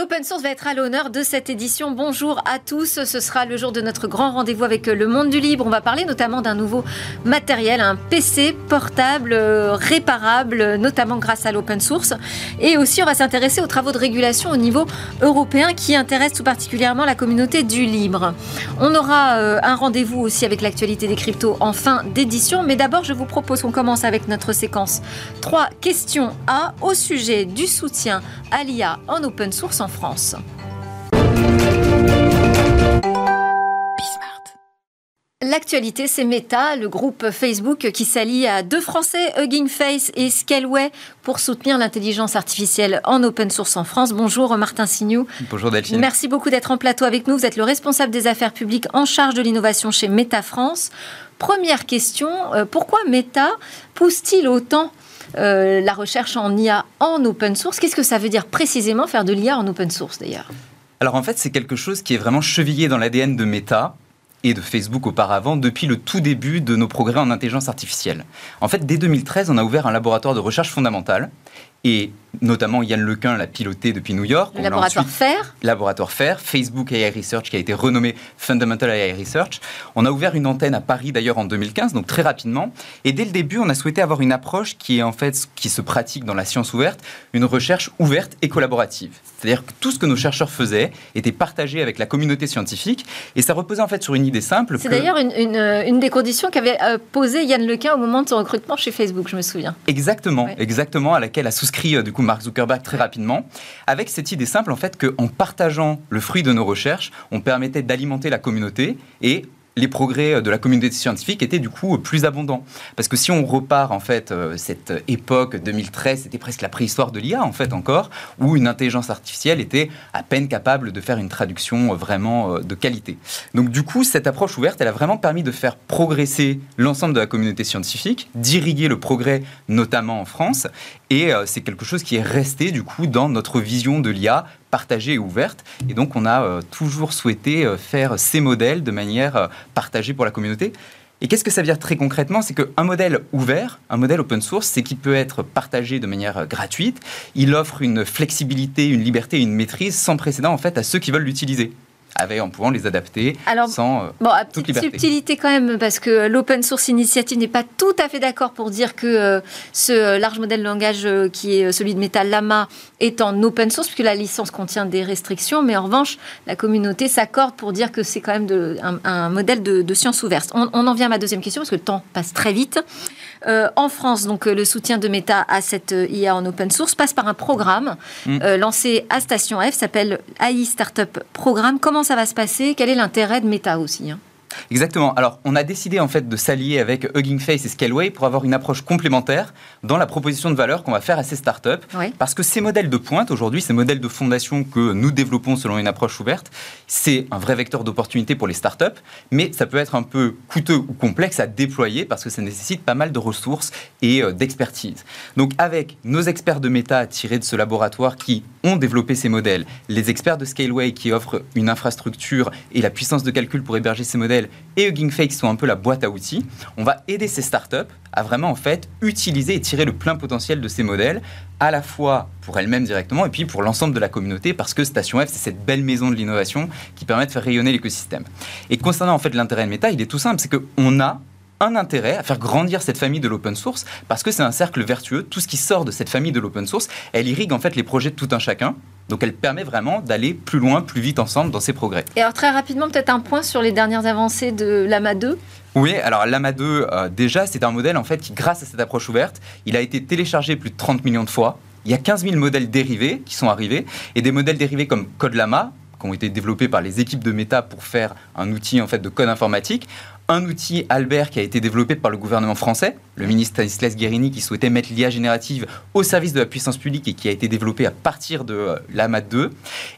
L'open source va être à l'honneur de cette édition. Bonjour à tous. Ce sera le jour de notre grand rendez-vous avec le monde du libre. On va parler notamment d'un nouveau matériel, un PC portable euh, réparable, notamment grâce à l'open source. Et aussi, on va s'intéresser aux travaux de régulation au niveau européen qui intéressent tout particulièrement la communauté du libre. On aura euh, un rendez-vous aussi avec l'actualité des cryptos en fin d'édition. Mais d'abord, je vous propose qu'on commence avec notre séquence 3 questions A au sujet du soutien à l'IA en open source France. L'actualité, c'est Meta, le groupe Facebook qui s'allie à deux Français, Hugging Face et Scaleway, pour soutenir l'intelligence artificielle en open source en France. Bonjour Martin Signou. Bonjour Delphine. Merci beaucoup d'être en plateau avec nous. Vous êtes le responsable des affaires publiques en charge de l'innovation chez Meta France. Première question, euh, pourquoi Meta pousse-t-il autant euh, la recherche en IA en open source. Qu'est-ce que ça veut dire précisément faire de l'IA en open source d'ailleurs? Alors en fait, c'est quelque chose qui est vraiment chevillé dans l'ADN de Meta et de Facebook auparavant depuis le tout début de nos progrès en intelligence artificielle. En fait, dès 2013, on a ouvert un laboratoire de recherche fondamentale et notamment Yann Lequin l'a piloté depuis New York. Le laboratoire FAIR Laboratoire FAIR, Facebook AI Research qui a été renommé Fundamental AI Research. On a ouvert une antenne à Paris d'ailleurs en 2015, donc très rapidement. Et dès le début, on a souhaité avoir une approche qui est en fait, qui se pratique dans la science ouverte, une recherche ouverte et collaborative. C'est-à-dire que tout ce que nos chercheurs faisaient était partagé avec la communauté scientifique et ça reposait en fait sur une idée simple. C'est d'ailleurs une, une, des conditions qu'avait euh, posé Yann Lequin au moment de son recrutement chez Facebook, je me souviens. Exactement, exactement, à laquelle a souscrit euh, du coup Mark Zuckerberg très rapidement, avec cette idée simple en fait qu'en partageant le fruit de nos recherches, on permettait d'alimenter la communauté et les progrès de la communauté scientifique étaient du coup plus abondants. Parce que si on repart en fait euh, cette époque 2013, c'était presque la préhistoire de l'IA en fait encore, où une intelligence artificielle était à peine capable de faire une traduction vraiment euh, de qualité. Donc du coup, cette approche ouverte, elle a vraiment permis de faire progresser l'ensemble de la communauté scientifique, d'irriguer le progrès notamment en France, et euh, c'est quelque chose qui est resté du coup dans notre vision de l'IA partagée et ouverte. Et donc, on a euh, toujours souhaité euh, faire ces modèles de manière euh, partagée pour la communauté. Et qu'est-ce que ça veut dire très concrètement? C'est qu'un modèle ouvert, un modèle open source, c'est qu'il peut être partagé de manière gratuite. Il offre une flexibilité, une liberté, une maîtrise sans précédent en fait à ceux qui veulent l'utiliser avec, en pouvant les adapter Alors, sans euh, bon, toute petite subtilité quand même, parce que l'Open Source Initiative n'est pas tout à fait d'accord pour dire que euh, ce large modèle de langage euh, qui est celui de Meta Lama est en open source, puisque la licence contient des restrictions, mais en revanche, la communauté s'accorde pour dire que c'est quand même de, un, modèle de, science ouverte. On, on, en vient à ma deuxième question, parce que le temps passe très vite. Euh, en France, donc le soutien de Meta à cette IA en open source passe par un programme mm. lancé à Station F, s'appelle AI Startup Programme. Comment ça va se passer? Quel est l'intérêt de Meta aussi hein? Exactement. Alors, on a décidé en fait de s'allier avec Hugging Face et Scaleway pour avoir une approche complémentaire dans la proposition de valeur qu'on va faire à ces startups. Parce que ces modèles de pointe aujourd'hui, ces modèles de fondation que nous développons selon une approche ouverte, c'est un vrai vecteur d'opportunité pour les startups, mais ça peut être un peu coûteux ou complexe à déployer parce que ça nécessite pas mal de ressources et euh, d'expertise. Donc, avec nos experts de méta tirés de ce laboratoire qui ont développé ces modèles, les experts de Scaleway qui offrent une infrastructure et la puissance de calcul pour héberger ces modèles, et Hugging Face sont un peu la boîte à outils, on va aider ces startups à vraiment en fait utiliser et tirer le plein potentiel de ces modèles, à la fois pour elles-mêmes directement et puis pour l'ensemble de la communauté, parce que Station F, c'est cette belle maison de l'innovation qui permet de faire rayonner l'écosystème. Et concernant en fait l'intérêt de Meta, il est tout simple, c'est qu'on a un intérêt à faire grandir cette famille de l'open source parce que c'est un cercle vertueux. Tout ce qui sort de cette famille de l'open source, elle irrigue en fait les projets de tout un chacun. Donc elle permet vraiment d'aller plus loin, plus vite ensemble dans ces progrès. Et alors très rapidement, peut-être un point sur les dernières avancées de l'AMA 2 oui, alors l'AMA 2, euh, déjà, c'est un modèle en fait qui, grâce à cette approche ouverte, il a été téléchargé plus de 30 millions de fois. Il y a 15 000 modèles dérivés qui sont arrivés, et des modèles dérivés comme Code Lama, qui ont été développés par les équipes de Meta pour faire un outil en fait de code informatique, un outil Albert qui a été développé par le gouvernement français, le ministre Stanislas Guérini qui souhaitait mettre l'IA générative au service de la puissance publique et qui a été développé à partir de euh, l'AMAT 2.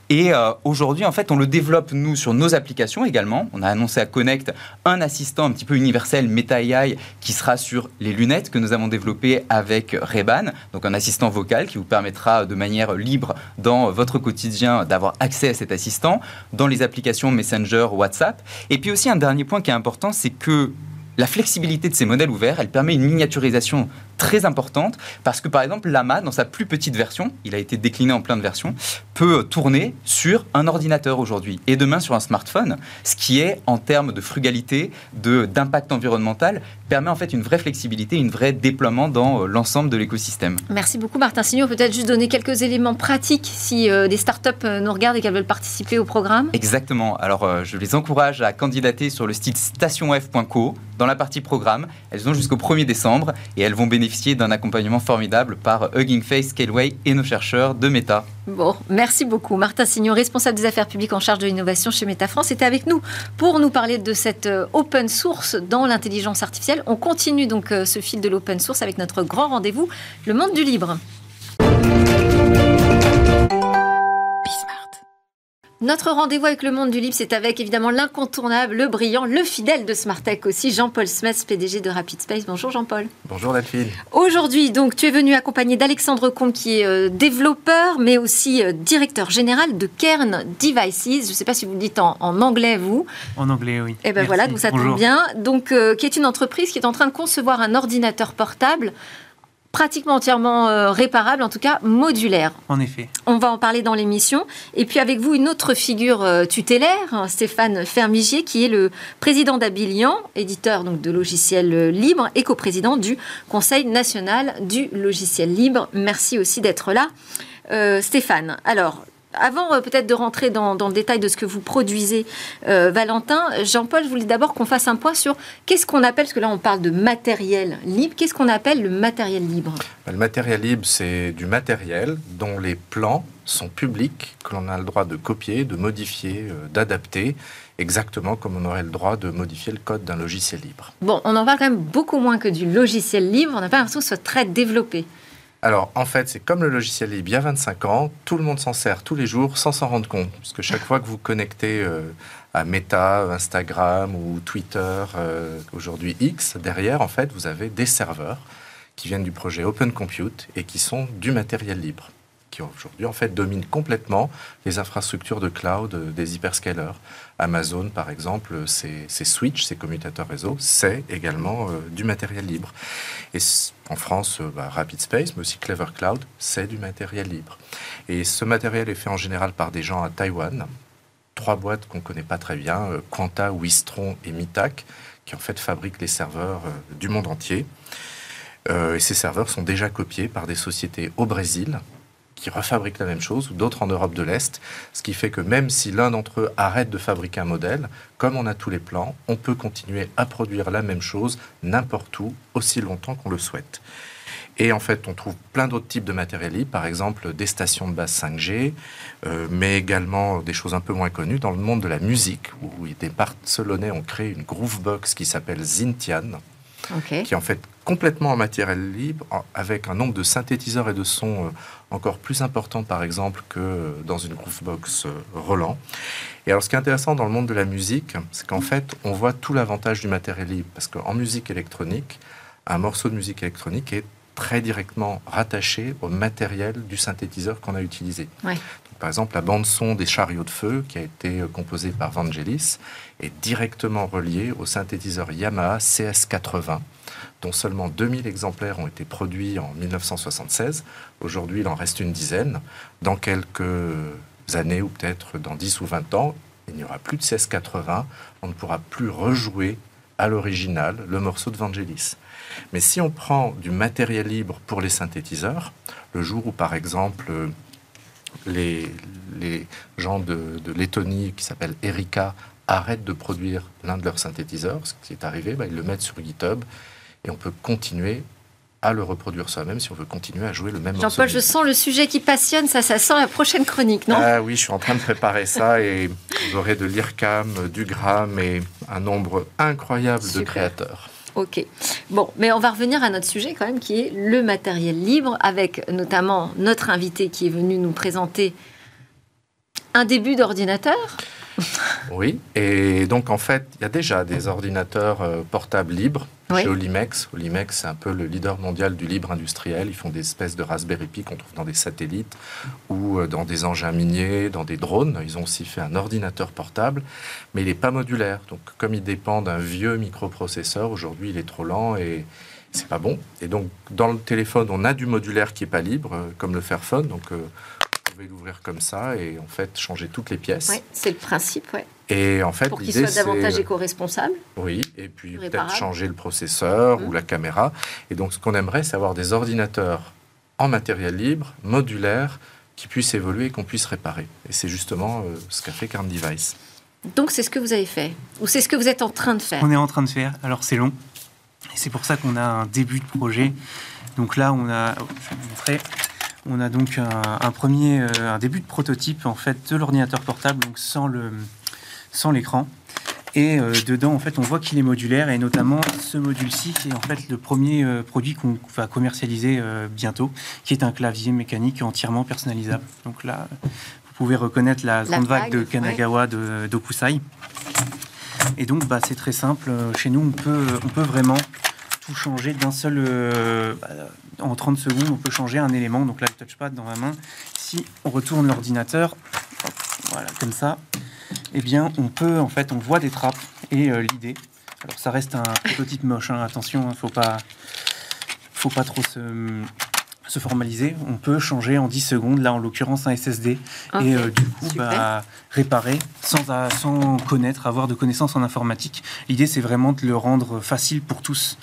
Et euh, aujourd'hui, en fait, on le développe, nous, sur nos applications également. On a annoncé à Connect un assistant un petit peu universel, Meta AI, qui sera sur les lunettes que nous avons développées avec Reban, donc un assistant vocal qui vous permettra de manière libre dans votre quotidien d'avoir accès à cet assistant, dans les applications Messenger, WhatsApp. Et puis aussi un dernier point qui est important, c'est que la flexibilité de ces modèles ouverts, elle permet une miniaturisation très importante parce que par exemple l'AMA dans sa plus petite version, il a été décliné en plein de versions, peut tourner sur un ordinateur aujourd'hui et demain sur un smartphone, ce qui est en termes de frugalité, de d'impact environnemental permet en fait une vraie flexibilité, une vraie déploiement dans euh, l'ensemble de l'écosystème. Merci beaucoup Martin Signor. Peut-être juste donner quelques éléments pratiques si euh, des startups euh, nous regardent et qu'elles veulent participer au programme. Exactement. Alors je les encourage à candidater sur le site stationf.co dans la partie programme. Elles ont jusqu'au 1er décembre et elles vont bénéficier d'un accompagnement formidable par Hugging Face, Scaleway et nos chercheurs de Meta. Bon, merci beaucoup. Martin Signor, responsable des affaires publiques en charge de l'innovation chez Meta France, était avec nous pour nous parler de cette open source dans l'intelligence artificielle on continue donc euh, ce fil de l'open source avec notre grand rendez-vous, le monde du libre. Notre rendez-vous avec le monde du libre, c'est avec évidemment l'incontournable, le brillant, le fidèle de Smartech aussi, Jean-Paul Smith, PDG de Rapid Space. Bonjour Jean-Paul. Bonjour Delphine. Aujourd'hui, donc, tu es venu accompagné d'Alexandre Comte, qui est euh, développeur, mais aussi euh, directeur général de Kern Devices. Je ne sais pas si vous le dites en, anglais, vous. En anglais, oui. Et eh ben voilà, donc ça tombe bien. Donc, euh, qui est une entreprise qui est en train de concevoir un ordinateur portable pratiquement entièrement euh, réparable, en tout cas modulaire. En effet. On va en parler dans l'émission. Et puis avec vous, une autre figure euh, tutélaire, Stéphane Fermigier, qui est le président d'Abilian, éditeur donc, de logiciels euh, libres et coprésident du Conseil national du logiciel libre. Merci aussi d'être là. Stéphane, alors avant euh, peut-être de rentrer dans, le détail de ce que vous produisez, euh, Valentin, Jean-Paul, je voulais d'abord qu'on fasse un point sur qu'est-ce qu'on appelle, parce que là on parle de matériel libre, qu'est-ce qu'on appelle le matériel libre? Le matériel libre, c'est du matériel dont les plans sont publics, que l'on a le droit de copier, de modifier, euh, d'adapter, exactement comme on aurait le droit de modifier le code d'un logiciel libre. Bon, on en parle quand même beaucoup moins que du logiciel libre, on n'a pas l'impression que ce soit très développé. Alors, en fait, c'est comme le logiciel libre il y a 25 ans, tout le monde s'en sert tous les jours sans s'en rendre compte. Parce que chaque fois que vous connectez euh, à Meta, Instagram ou Twitter, euh, aujourd'hui X, derrière, en fait, vous avez des serveurs qui viennent du projet Open Compute et qui sont du matériel libre qui aujourd'hui en fait dominent complètement les infrastructures de cloud euh, des hyperscalers. Amazon, par exemple, ses, switches, ses commutateurs réseau, c'est également euh, du matériel libre. Et en France, euh, bah, Rapid Space, mais aussi Clever Cloud, c'est du matériel libre. Et ce matériel est fait en général par des gens à Taïwan. Trois boîtes qu'on ne connaît pas très bien, Quanta, Wistron et Mitac, qui en fait fabriquent les serveurs du monde entier. et ces serveurs sont déjà copiés par des sociétés au Brésil, qui refabriquent la même chose, ou d'autres en Europe de l'Est, ce qui fait que même si l'un d'entre eux arrête de fabriquer un modèle, comme on a tous les plans, on peut continuer à produire la même chose n'importe où, aussi longtemps qu'on le souhaite. Et en fait, on trouve plein d'autres types de matériel libre, par exemple des stations de base 5G, euh, mais également des choses un peu moins connues dans le monde de la musique, où des Barcelonais ont créé une groovebox qui s'appelle Zintian, qui en fait complètement en matériel libre, avec un nombre de synthétiseurs et de sons euh, encore plus important, par exemple, que dans une Groovebox euh, Roland. Et alors, ce qui est intéressant dans le monde de la musique, c'est qu'en fait, on voit tout l'avantage du matériel libre. Parce qu'en musique électronique, un morceau de musique électronique est très directement rattaché au matériel du synthétiseur qu'on a utilisé. par exemple, la bande-son des chariots de feu, qui a été euh, composée par Vangelis, est directement reliée au synthétiseur Yamaha CS80 dont seulement 2000 exemplaires ont été produits en 1976. Aujourd'hui, il en reste une dizaine. Dans quelques années, ou peut-être dans 10 ou 20 ans, il n'y aura plus de 1680. On ne pourra plus rejouer à l'original le morceau de Vangelis. Mais si on prend du matériel libre pour les synthétiseurs, le jour où, par exemple, les, gens de, de Lettonie qui s'appellent Erika arrêtent de produire l'un de leurs synthétiseurs, ce qui est arrivé, bah, ils le mettent sur GitHub et on peut continuer à le reproduire soi-même si on veut continuer à jouer le même Jean-Paul, je sens le sujet qui passionne, ça, ça sent la prochaine chronique, non? Ah oui, je suis en train de préparer ça et vous aurez de l'IRCAM, du GRAM et un nombre incroyable de créateurs. Ok. Bon, mais on va revenir à notre sujet quand même, qui est le matériel libre, avec notamment notre invité qui est venu nous présenter un début d'ordinateur. Oui, et donc en fait, il y a déjà des ordinateurs euh, portables libres chez Olimex. Olimex, c'est un peu le leader mondial du libre industriel. Ils font des espèces de Raspberry Pi qu'on trouve dans des satellites ou euh, dans des engins miniers, dans des drones. Ils ont aussi fait un ordinateur portable, mais il n'est pas modulaire. Donc comme il dépend d'un vieux microprocesseur, aujourd'hui il est trop lent et c'est pas bon. Et donc, dans le téléphone, on a du modulaire qui est pas libre, euh, comme le Fairphone. Donc, euh, pouvez l'ouvrir comme ça et en fait changer toutes les pièces. C'est le principe, oui. Et en fait, pour qu'il soit davantage éco-responsable. Oui, et puis peut-être changer le processeur ou mmh. la caméra. Et donc, ce qu'on aimerait, c'est avoir des ordinateurs en matériel libre, modulaires, qui puissent évoluer et qu'on puisse réparer. Et c'est justement euh, ce qu'a fait Carn Device. Donc, c'est ce que vous avez fait Ou c'est ce que vous êtes en train de faire? On est en train de faire. Alors, c'est long. Et c'est pour ça qu'on a un début de projet. Donc là, on a, on a donc un, premier, euh, un début de prototype en fait de l'ordinateur portable, donc sans le, sans l'écran. Et euh, dedans, en fait, on voit qu'il est modulaire et notamment ce module-ci qui est en fait le premier euh, produit qu'on va commercialiser bientôt, qui est un clavier mécanique entièrement personnalisable. Donc là, vous pouvez reconnaître la, grande vague, de Kanagawa de d'Okusai. Et donc, bah, c'est très simple. Chez nous, on peut, on peut vraiment tout changer d'un seul. Euh, bah, en 30 secondes, on peut changer un élément. Donc là, le touchpad dans la main. Si on retourne l'ordinateur, voilà, comme ça, eh bien, on peut, en fait, on voit des trappes. Et euh, l'idée, alors ça reste un prototype moche, hein, attention, hein, faut pas, faut pas trop se se formaliser, on peut changer en 10 secondes, là en l'occurrence un SSD, et euh, du coup bah, réparer sans, sans connaître, avoir de connaissances en informatique. L'idée c'est vraiment de le rendre facile pour tous.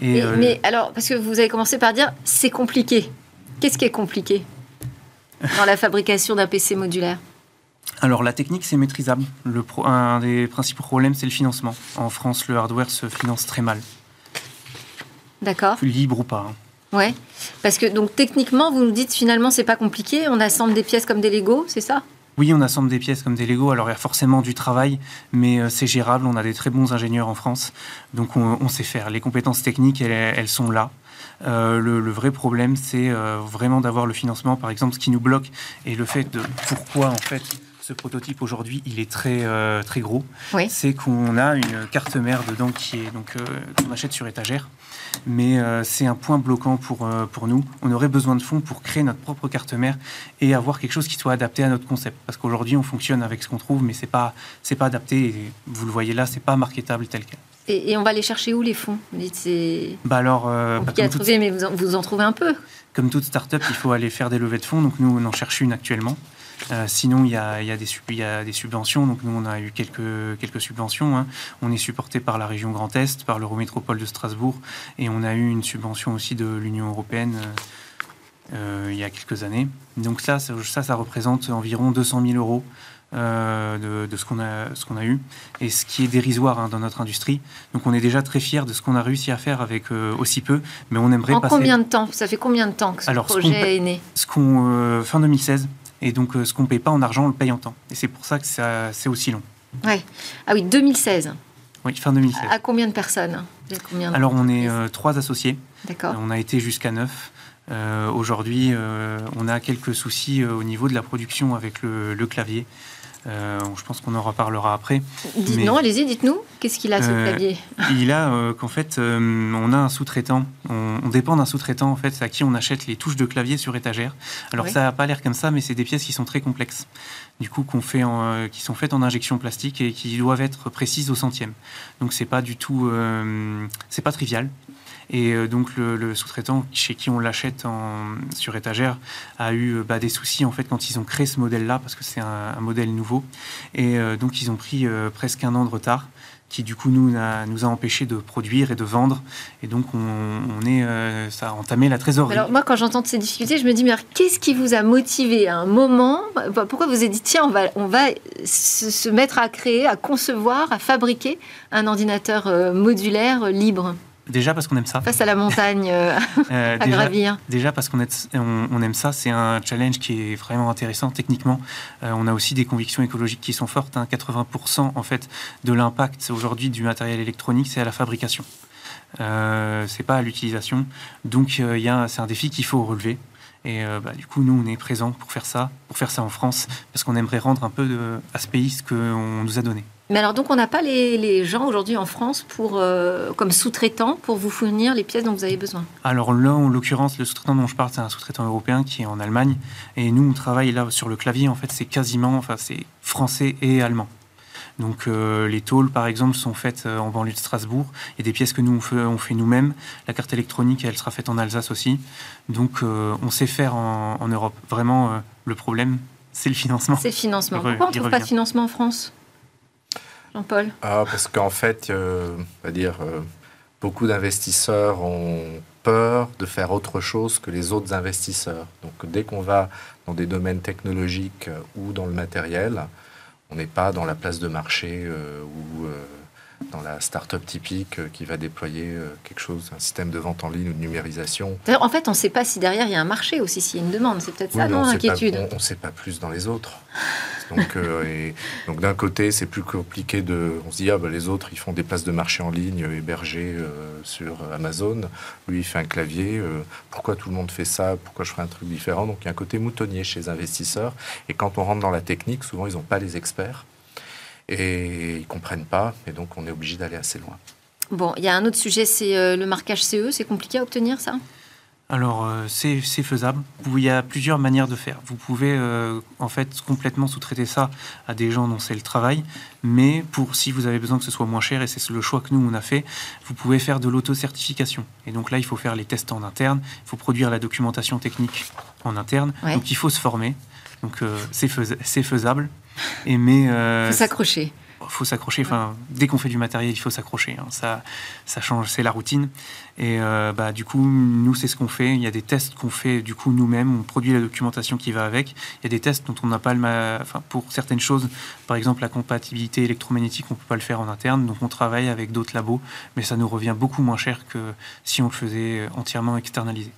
Et, euh, mais alors, parce que vous avez commencé par dire c'est compliqué. Qu'est-ce qui est compliqué dans la fabrication d'un PC modulaire alors la technique c'est maîtrisable. Le un des principaux problèmes c'est le financement. En France le hardware se finance très mal. D'accord. Libre ou pas. Hein. Ouais, parce que donc techniquement, vous nous dites finalement c'est pas compliqué, on assemble des pièces comme des Lego, c'est ça? Oui, on assemble des pièces comme des Lego. Alors, il y a forcément du travail, mais euh, c'est gérable. On a des très bons ingénieurs en France, donc on, sait faire. Les compétences techniques, elles, sont là. Euh, le, vrai problème, c'est euh, vraiment d'avoir le financement. Par exemple, ce qui nous bloque et le fait de pourquoi en fait ce prototype aujourd'hui, il est très très gros. C'est qu'on a une carte mère dedans qui est donc qu'on achète sur étagère mais euh, c'est un point bloquant pour, euh, pour nous. On aurait besoin de fonds pour créer notre propre carte mère et avoir quelque chose qui soit adapté à notre concept. Parce qu'aujourd'hui, on fonctionne avec ce qu'on trouve, mais c'est pas c'est pas adapté. Et vous le voyez là, c'est pas marketable tel quel. Et, on va aller chercher où les fonds? Vous dites c'est bah alors euh, compliqué à trouver, mais vous en, vous en trouvez un peu. Comme toute start-up, il faut aller faire des levées de fonds. Donc nous, on en cherche une actuellement. Euh, sinon, il y, a, des, des, subventions. Donc, nous, on a eu quelques, quelques subventions. Hein. On est supporté par la région Grand Est, par l'Eurométropole de Strasbourg. Et on a eu une subvention aussi de l'Union européenne euh, euh, il y a quelques années. Donc, ça, ça, ça représente environ 200 000 euros. de, ce qu'on a, ce qu'on a eu et ce qui est dérisoire hein, dans notre industrie. Donc on est déjà très fiers de ce qu'on a réussi à faire avec aussi peu, mais on aimerait en passer... combien de temps? Ça fait combien de temps que ce projet est né? Ce qu'on fin 2016. Et donc, euh, ce qu'on ne paye pas en argent, on le paye en temps. Et c'est pour ça que c'est aussi long. Ouais. Ah oui, 2016. Oui, fin 2016. À combien de personnes Alors, on est euh, trois associés. D'accord. on a été jusqu'à neuf. Euh, aujourd'hui, on a quelques soucis au niveau de la production avec le, le clavier. Euh, je pense qu'on en reparlera après. Dites non, allez-y, dites-nous. Qu'est-ce qu'il a ce euh, clavier Il a euh, qu'en fait, on a un sous-traitant. On, dépend d'un sous-traitant en fait à qui on achète les touches de clavier sur étagère. Alors ça n'a pas l'air comme ça, mais c'est des pièces qui sont très complexes. Du coup, qu'on fait qui sont faites en injection plastique et qui doivent être précises au centième. Donc c'est pas du tout, c'est pas trivial. Et euh, donc le, sous-traitant chez qui on l'achète sur étagère a eu euh, bah, des soucis en fait quand ils ont créé ce modèle-là parce que c'est un, modèle nouveau. Et euh, donc ils ont pris presque un an de retard qui du coup nous a, nous empêché de produire et de vendre. Et donc on, est, ça a entamé la trésorerie. Alors moi quand j'entends ces difficultés, je me dis mais qu'est-ce qui vous a motivé à un moment? Pourquoi vous avez dit tiens on va, on va se mettre à créer, à concevoir, à fabriquer un ordinateur modulaire libre? Déjà parce qu'on aime ça. Face à la montagne euh, euh, à gravir. Déjà parce qu'on on, aime ça. C'est un challenge qui est vraiment intéressant techniquement. Euh, on a aussi des convictions écologiques qui sont fortes. 80% hein. en fait de l'impact aujourd'hui du matériel électronique, c'est à la fabrication. c'est pas à l'utilisation. Donc c'est un défi qu'il faut relever. Et bah, du coup, nous, on est présents pour faire ça, pour faire ça en France, parce qu'on aimerait rendre un peu de, à ce pays ce qu'on nous a donné. Mais alors, donc, on n'a pas les, gens aujourd'hui en France pour, euh, comme sous-traitants pour vous fournir les pièces dont vous avez besoin? Alors là, en l'occurrence, le sous-traitant dont je parle, c'est un sous-traitant européen qui est en Allemagne. Et nous, on travaille là sur le clavier. En fait, c'est quasiment, enfin, c'est français et allemand. Donc les tôles, par exemple, sont faites en banlieue de Strasbourg. Il y a des pièces que nous, on fait, nous-mêmes. La carte électronique, elle sera faite en Alsace aussi. Donc on sait faire en, en Europe. Vraiment, le problème, c'est le financement. C'est le financement. Pourquoi on ne trouve pas de financement en France? Jean-Paul ah, Parce qu'en fait, on va dire, beaucoup d'investisseurs ont peur de faire autre chose que les autres investisseurs. Donc dès qu'on va dans des domaines technologiques euh, ou dans le matériel, on n'est pas dans la place de marché euh, ou euh, dans la start-up typique qui va déployer quelque chose, un système de vente en ligne ou de numérisation. En fait, on ne sait pas si derrière il y a un marché aussi, s'il y a une demande. C'est peut-être ça, non, l'inquiétude? On ne sait pas plus dans les autres. Donc, euh, donc d'un côté, c'est plus compliqué de. On se dit, ah, bah, les autres, ils font des places de marché en ligne euh, hébergées euh, sur Amazon. Lui, il fait un clavier. pourquoi tout le monde fait ça? Pourquoi je ferais un truc différent? Donc, il y a un côté moutonnier chez les investisseurs. Et quand on rentre dans la technique, souvent, ils n'ont pas les experts. Et ils comprennent pas. Et donc, on est obligé d'aller assez loin. Bon, il y a un autre sujet, c'est le marquage CE. C'est compliqué à obtenir, ça? Alors, euh, c'est faisable. Il y a plusieurs manières de faire. Vous pouvez euh, en fait complètement sous-traiter ça à des gens dont c'est le travail, mais pour si vous avez besoin que ce soit moins cher, et c'est le choix que nous on a fait, vous pouvez faire de l'auto-certification. Et donc là, il faut faire les tests en interne, il faut produire la documentation technique en interne. Donc il faut se former. Donc euh, c'est faisable. Et mais faut s'accrocher faut s'accrocher. Enfin, dès qu'on fait du matériel, il faut s'accrocher. Hein. Ça, ça change, c'est la routine. Et euh, bah, du coup, nous, c'est ce qu'on fait. Il y a des tests qu'on fait du coup nous-mêmes. On produit la documentation qui va avec. Il y a des tests dont on n'a pas le, enfin, pour certaines choses, par exemple la compatibilité électromagnétique, on peut pas le faire en interne. Donc on travaille avec d'autres labos, mais ça nous revient beaucoup moins cher que si on le faisait entièrement externalisé.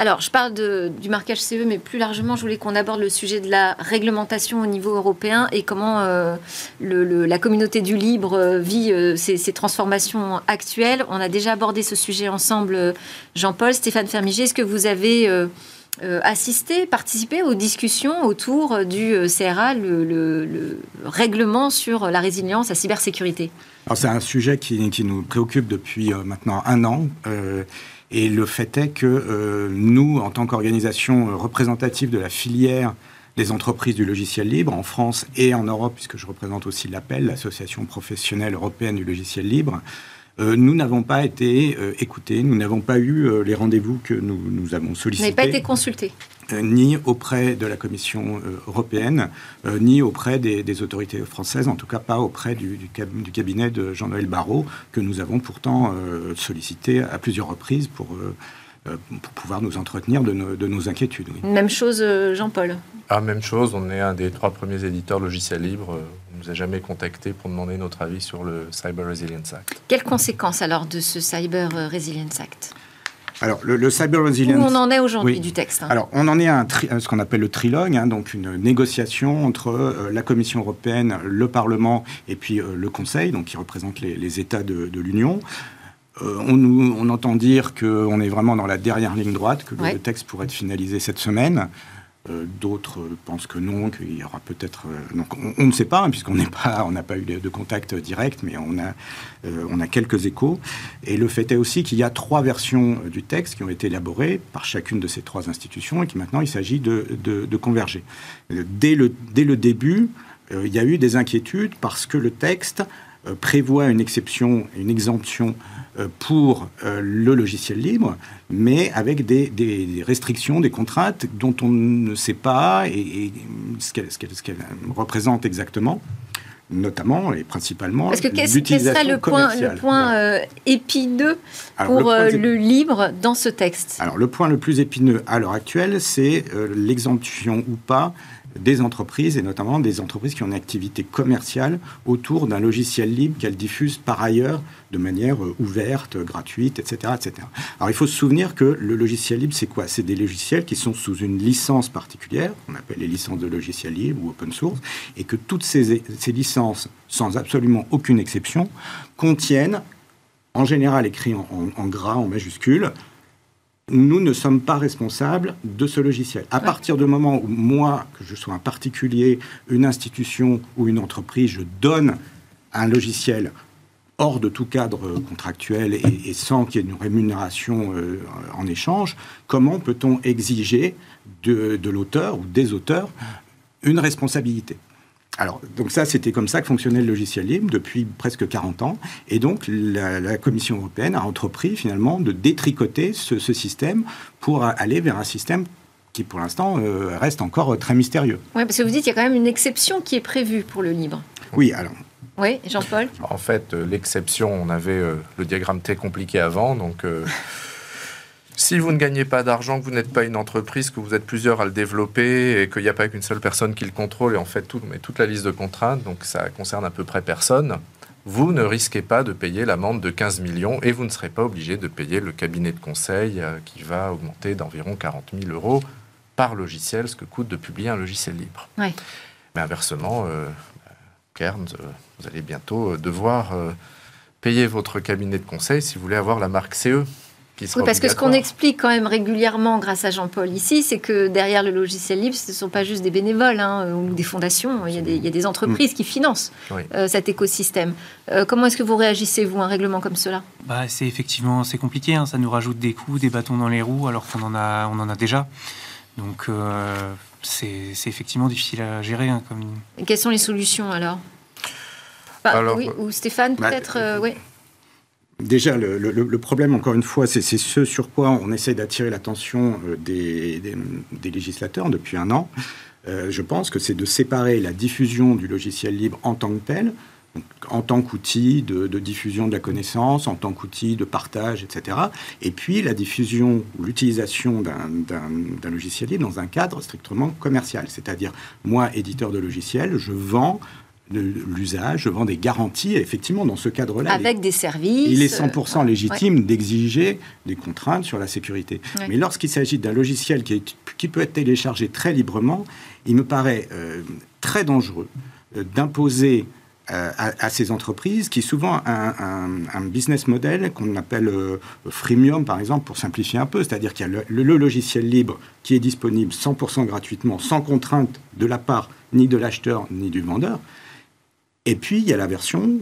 Alors, je parle du marquage CE, mais plus largement, je voulais qu'on aborde le sujet de la réglementation au niveau européen et comment euh, la communauté du libre euh, vit euh, ces, transformations actuelles. On a déjà abordé ce sujet ensemble, Jean-Paul, Stéphane Fermiger. Est-ce que vous avez assisté, participé aux discussions autour du CRA, le, règlement sur la résilience, la cybersécurité? C'est un sujet qui, qui, nous préoccupe depuis maintenant un an. Et le fait est que euh, nous, en tant qu'organisation représentative de la filière des entreprises du logiciel libre en France et en Europe, puisque je représente aussi l'APPEL, l'Association professionnelle européenne du logiciel libre, euh, nous n'avons pas été euh, écoutés, nous n'avons pas eu les rendez-vous que nous, nous avons sollicités. Vous n'avez pas été consultés ni auprès de la Commission euh, européenne, euh, ni auprès des, autorités françaises, en tout cas pas auprès du, cabinet de Jean-Noël Barrot, que nous avons pourtant sollicité à plusieurs reprises pour, pour pouvoir nous entretenir de nos, inquiétudes. Même chose, Jean-Paul ah, Même chose, on est un des trois premiers éditeurs logiciels libres. On ne nous a jamais contacté pour demander notre avis sur le Cyber Resilience Act. Quelles conséquences alors de ce Cyber Resilience Act? Alors, le, Cyber Resilience. Où on en est aujourd'hui du texte hein. Alors, on en est à ce qu'on appelle le trilogue, hein, donc une négociation entre euh, la Commission européenne, le Parlement et puis euh, le Conseil, donc qui représente les, États de, l'Union. Euh, on, on, entend dire qu'on est vraiment dans la dernière ligne droite, que le texte pourrait être finalisé cette semaine. Euh, d'autres pensent que non, qu'il y aura peut-être. Euh, donc on, ne sait pas, hein, puisqu'on n'est pas, on n'a pas eu de, contact direct, mais on a, euh, on a quelques échos. Et le fait est aussi qu'il y a trois versions du texte qui ont été élaborées par chacune de ces trois institutions et qui maintenant il s'agit de, de, converger. Dès le, dès le début, il y a eu des inquiétudes parce que le texte prévoit une exception, une exemption pour euh, le logiciel libre, mais avec des, restrictions, des contraintes dont on ne sait pas et, ce qu'elles représentent exactement notamment et principalement Parce que quel serait le point, le point euh, épineux pour le, libre dans ce texte? Alors le point le plus épineux à l'heure actuelle, c'est l'exemption ou pas des entreprises, et notamment des entreprises qui ont une activité commerciale autour d'un logiciel libre qu'elles diffusent par ailleurs de manière euh, ouverte, gratuite, etc., etc. Alors il faut se souvenir que le logiciel libre, c'est quoi? C'est des logiciels qui sont sous une licence particulière, on appelle les licences de logiciel libre ou open source, et que toutes ces, licences, sans absolument aucune exception, contiennent, en général écrit en gras, en majuscule, nous ne sommes pas responsables de ce logiciel. À partir du moment où moi, que je sois un particulier, une institution ou une entreprise, je donne un logiciel hors de tout cadre contractuel et, sans qu'il y ait une rémunération euh, en échange, comment peut-on exiger de, l'auteur ou des auteurs une responsabilité? Alors, donc ça, c'était comme ça que fonctionnait le logiciel libre depuis presque 40 ans. Et donc, la, Commission européenne a entrepris finalement de détricoter ce, système pour aller vers un système qui, pour l'instant, euh, reste encore très mystérieux. Oui, parce que vous dites qu'il y a quand même une exception qui est prévue pour le libre. Oui, alors. Oui, Jean-Paul? En fait, euh, l'exception, on avait euh, le diagramme T compliqué avant, donc si vous ne gagnez pas d'argent, que vous n'êtes pas une entreprise, que vous êtes plusieurs à le développer et qu'il n'y a pas qu'une seule personne qui le contrôle et en fait tout, mais toute la liste de contraintes, donc ça concerne à peu près personne, vous ne risquez pas de payer l'amende de 15 millions et vous ne serez pas obligé de payer le cabinet de conseil euh, qui va augmenter d'environ 40 000 euros par logiciel, ce que coûte de publier un logiciel libre. Mais inversement, euh, Kern, euh, vous allez bientôt devoir payer votre cabinet de conseil si vous voulez avoir la marque CE oui, parce que ce qu'on explique quand même régulièrement grâce à Jean-Paul ici, c'est que derrière le logiciel libre, ce ne sont pas juste des bénévoles hein, ou des fondations, il y a des, entreprises qui financent euh, cet écosystème. Euh, comment est-ce que vous réagissez, vous, à un règlement comme cela? Bah, C'est effectivement c'est compliqué, hein. ça nous rajoute des coûts, des bâtons dans les roues, alors qu'on en a, on en a déjà. Donc euh, c'est effectivement difficile à gérer. Hein, comme... quelles sont les solutions alors, oui, Ou Stéphane, bah, peut-être. Déjà, le, problème, encore une fois, c'est ce sur quoi on essaie d'attirer l'attention euh, des, législateurs depuis un an. Euh, je pense que c'est de séparer la diffusion du logiciel libre en tant que tel, en tant qu'outil de, diffusion de la connaissance, en tant qu'outil de partage, etc. Et puis la diffusion ou l'utilisation d'un logiciel libre dans un cadre strictement commercial. C'est-à-dire, moi, éditeur de logiciel, je vends l'usage, je vends des garanties. effectivement, dans ce cadre-là, avec des services, il est 100% légitime d'exiger des contraintes sur la sécurité. Mais lorsqu'il s'agit d'un logiciel qui, qui, peut être téléchargé très librement, il me paraît euh, très dangereux euh, d'imposer euh, à, ces entreprises qui souvent un, un, business model qu'on appelle freemium par exemple pour simplifier un peu, c'est-à-dire qu'il y a le, logiciel libre qui est disponible 100% gratuitement, sans contrainte de la part ni de l'acheteur ni du vendeur. Et puis, il y a la version,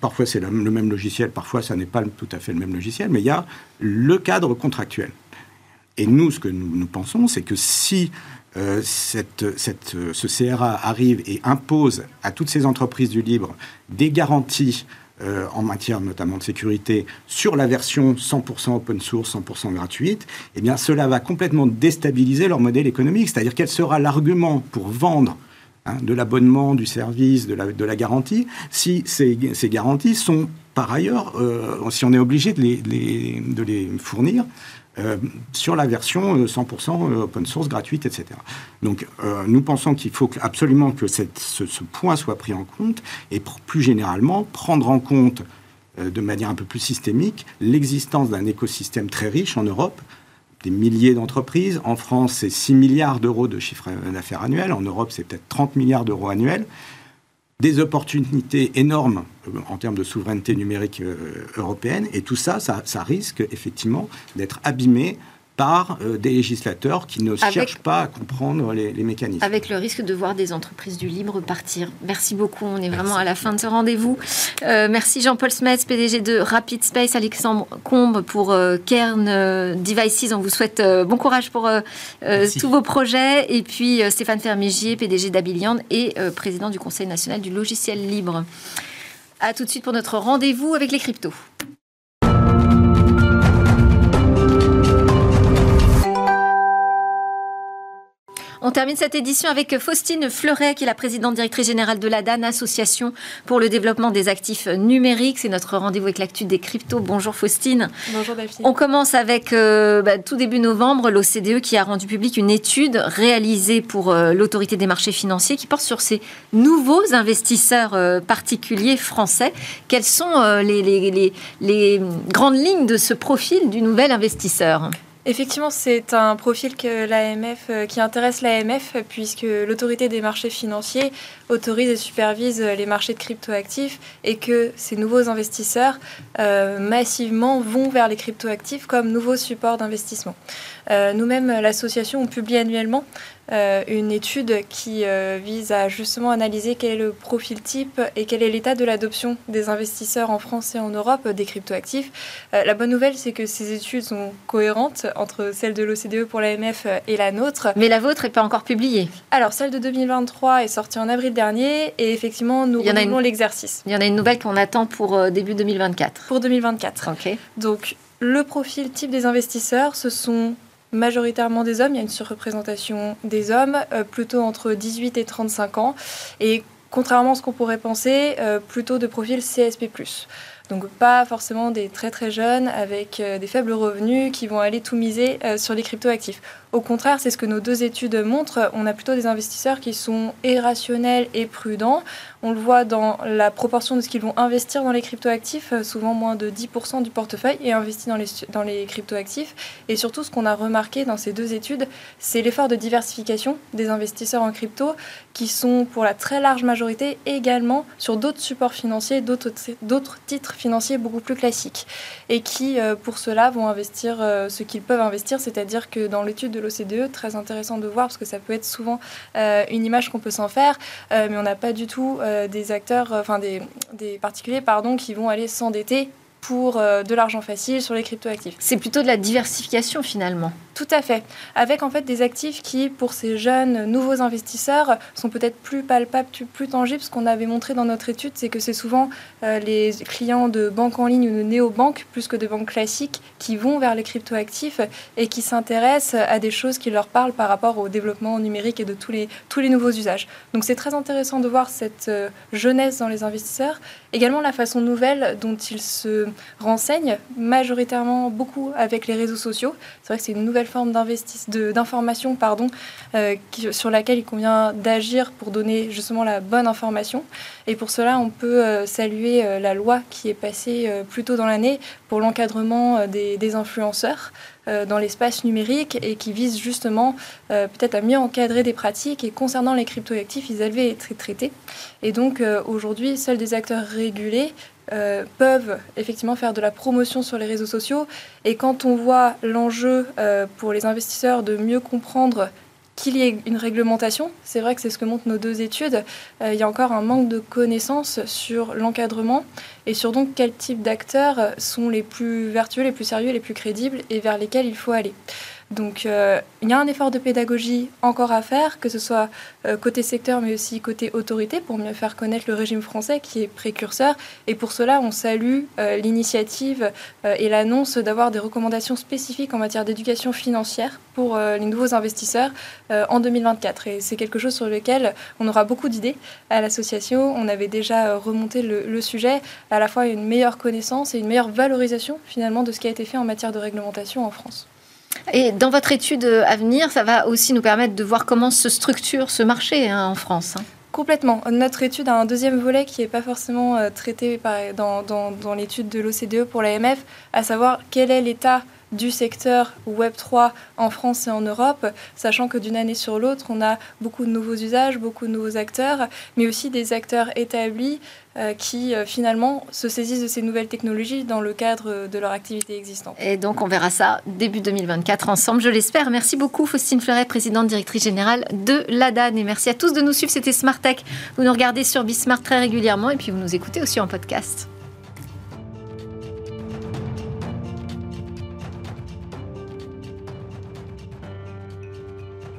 parfois c'est le même logiciel, parfois ça n'est pas tout à fait le même logiciel, mais il y a le cadre contractuel. Et nous, ce que nous, pensons, c'est que si euh, cette, ce CRA arrive et impose à toutes ces entreprises du libre des garanties euh, en matière notamment de sécurité sur la version 100% open source, 100% gratuite, eh bien cela va complètement déstabiliser leur modèle économique. C'est-à-dire quel sera l'argument pour vendre Hein, de l'abonnement, du service, de la, garantie, si ces, garanties sont par ailleurs, euh, si on est obligé de les, fournir euh, sur la version 100% euh, open source gratuite, etc. Donc nous pensons qu'il faut absolument que ce, point soit pris en compte et plus généralement prendre en compte de manière un peu plus systémique l'existence d'un écosystème très riche en Europe des milliers d'entreprises. En France, c'est 6 milliards d'euros de chiffre d'affaires annuel. En Europe, c'est peut-être 30 milliards d'euros annuels. Des opportunités énormes euh, en termes de souveraineté numérique euh, européenne. Et tout ça, ça, ça risque effectivement d'être abîmé par euh, des législateurs qui ne cherchent pas à comprendre les, mécanismes. Avec le risque de voir des entreprises du libre partir. Merci beaucoup, on est vraiment à la fin de ce rendez-vous. Euh, merci Jean-Paul Smets, PDG de Rapid Space, Alexandre Combe pour euh, Kern Devices. On vous souhaite bon courage pour tous vos projets. Et puis Stéphane Fermigier, PDG d'Abiliand et président du Conseil national du logiciel libre. A tout de suite pour notre rendez-vous avec les cryptos. On termine cette édition avec Faustine Fleuret, qui est la présidente directrice générale de l'ADAN, Association pour le développement des actifs numériques. C'est notre rendez-vous avec l'actu des cryptos. Bonjour Faustine. Bonjour Daphine. On commence avec euh, bah, tout début novembre, l'OCDE qui a rendu public une étude réalisée pour euh, l'autorité des marchés financiers qui porte sur ces nouveaux investisseurs euh, particuliers français. Quelles sont les grandes lignes de ce profil du nouvel investisseur? Effectivement, c'est un profil euh, qui intéresse l'AMF, puisque l'autorité des marchés financiers autorise et supervise les marchés de cryptoactifs et que ces nouveaux investisseurs euh, massivement vont vers les cryptoactifs comme nouveaux supports d'investissement. Euh, nous-mêmes, l'association, on publie annuellement une étude qui vise à justement analyser quel est le profil type et quel est l'état de l'adoption des investisseurs en France et en Europe des cryptoactifs. la bonne nouvelle, c'est que ces études sont cohérentes entre celles de l'OCDE pour l'AMF et la nôtre. Mais la vôtre n'est pas encore publiée Alors, celle de 2023 est sortie en avril dernier et effectivement, nous renouvelons l'exercice. Il y en a une nouvelle qu'on attend pour début 2024. Pour 2024. Ok. Donc, le profil type des investisseurs, ce sont majoritairement des hommes. Il y a une surreprésentation des hommes, euh, plutôt entre 18 et 35 ans. Et contrairement à ce qu'on pourrait penser, euh, plutôt de profil CSP. Donc pas forcément des très très jeunes avec euh, des faibles revenus qui vont aller tout miser sur les cryptoactifs. Au contraire, c'est ce que nos deux études montrent. On a plutôt des investisseurs qui sont irrationnels et prudents. On le voit dans la proportion de ce qu'ils vont investir dans les cryptoactifs, euh, souvent moins de 10% du portefeuille est investi dans les, dans les cryptoactifs. Et surtout, ce qu'on a remarqué dans ces deux études, c'est l'effort de diversification des investisseurs en crypto qui sont pour la très large majorité également sur d'autres supports financiers, d'autres titres financiers beaucoup plus classiques. Et qui, euh, pour cela, vont investir euh, ce qu'ils peuvent investir, c'est-à-dire que dans l'étude de l'OCDE, très intéressant de voir parce que ça peut être souvent une image qu'on peut s'en faire, mais on n'a pas du tout euh, des acteurs, euh, enfin des, particuliers, pardon, qui vont aller s'endetter pour euh, de l'argent facile sur les cryptoactifs. C'est plutôt de la diversification finalement. Tout à fait. Avec en fait des actifs qui, pour ces jeunes nouveaux investisseurs, sont peut-être plus palpables, plus tangibles. Ce qu'on avait montré dans notre étude, c'est que c'est souvent euh, les clients de banques en ligne ou de néobanques, plus que de banques classiques, qui vont vers les cryptoactifs et qui s'intéressent à des choses qui leur parlent par rapport au développement numérique et de tous les, tous les nouveaux usages. Donc c'est très intéressant de voir cette euh, jeunesse dans les investisseurs. Également la façon nouvelle dont ils se renseignent, majoritairement beaucoup avec les réseaux sociaux. C'est vrai que c'est une nouvelle forme d'information pardon, euh, sur laquelle il convient d'agir pour donner justement la bonne information. Et pour cela, on peut euh, saluer euh, la loi qui est passée plus tôt dans l'année pour l'encadrement des, des, influenceurs dans l'espace numérique et qui vise justement peut-être à mieux encadrer des pratiques. Et concernant les cryptoactifs, ils avaient été traités. Et donc aujourd'hui, seuls des acteurs régulés euh, peuvent effectivement faire de la promotion sur les réseaux sociaux. Et quand on voit l'enjeu euh, pour les investisseurs de mieux comprendre qu'il y ait une réglementation, c'est vrai que c'est ce que montrent nos deux études, euh, il y a encore un manque de connaissances sur l'encadrement et sur donc quel type d'acteurs sont les plus vertueux, les plus sérieux, les plus crédibles et vers lesquels il faut aller. Donc euh, il y a un effort de pédagogie encore à faire, que ce soit euh, côté secteur mais aussi côté autorité, pour mieux faire connaître le régime français qui est précurseur. Et pour cela, on salue euh, l'initiative et l'annonce d'avoir des recommandations spécifiques en matière d'éducation financière pour les nouveaux investisseurs en 2024. Et c'est quelque chose sur lequel on aura beaucoup d'idées à l'association. On avait déjà remonté le, le sujet, à la fois une meilleure connaissance et une meilleure valorisation finalement de ce qui a été fait en matière de réglementation en France. Et dans votre étude à venir, ça va aussi nous permettre de voir comment se structure ce marché hein, en France. Hein. Complètement. Notre étude a un deuxième volet qui n'est pas forcément euh, traité dans, dans l'étude de l'OCDE pour l'AMF, à savoir quel est l'état du secteur Web3 en France et en Europe, sachant que d'une année sur l'autre, on a beaucoup de nouveaux usages, beaucoup de nouveaux acteurs, mais aussi des acteurs établis euh, qui euh, finalement se saisissent de ces nouvelles technologies dans le cadre de leur activité existante. Et donc on verra ça début 2024 ensemble, je l'espère. Merci beaucoup Faustine Fleuret, présidente directrice générale de l'ADAN. Et merci à tous de nous suivre. C'était Smart Tech. Vous nous regardez sur Bismart très régulièrement et puis vous nous écoutez aussi en podcast.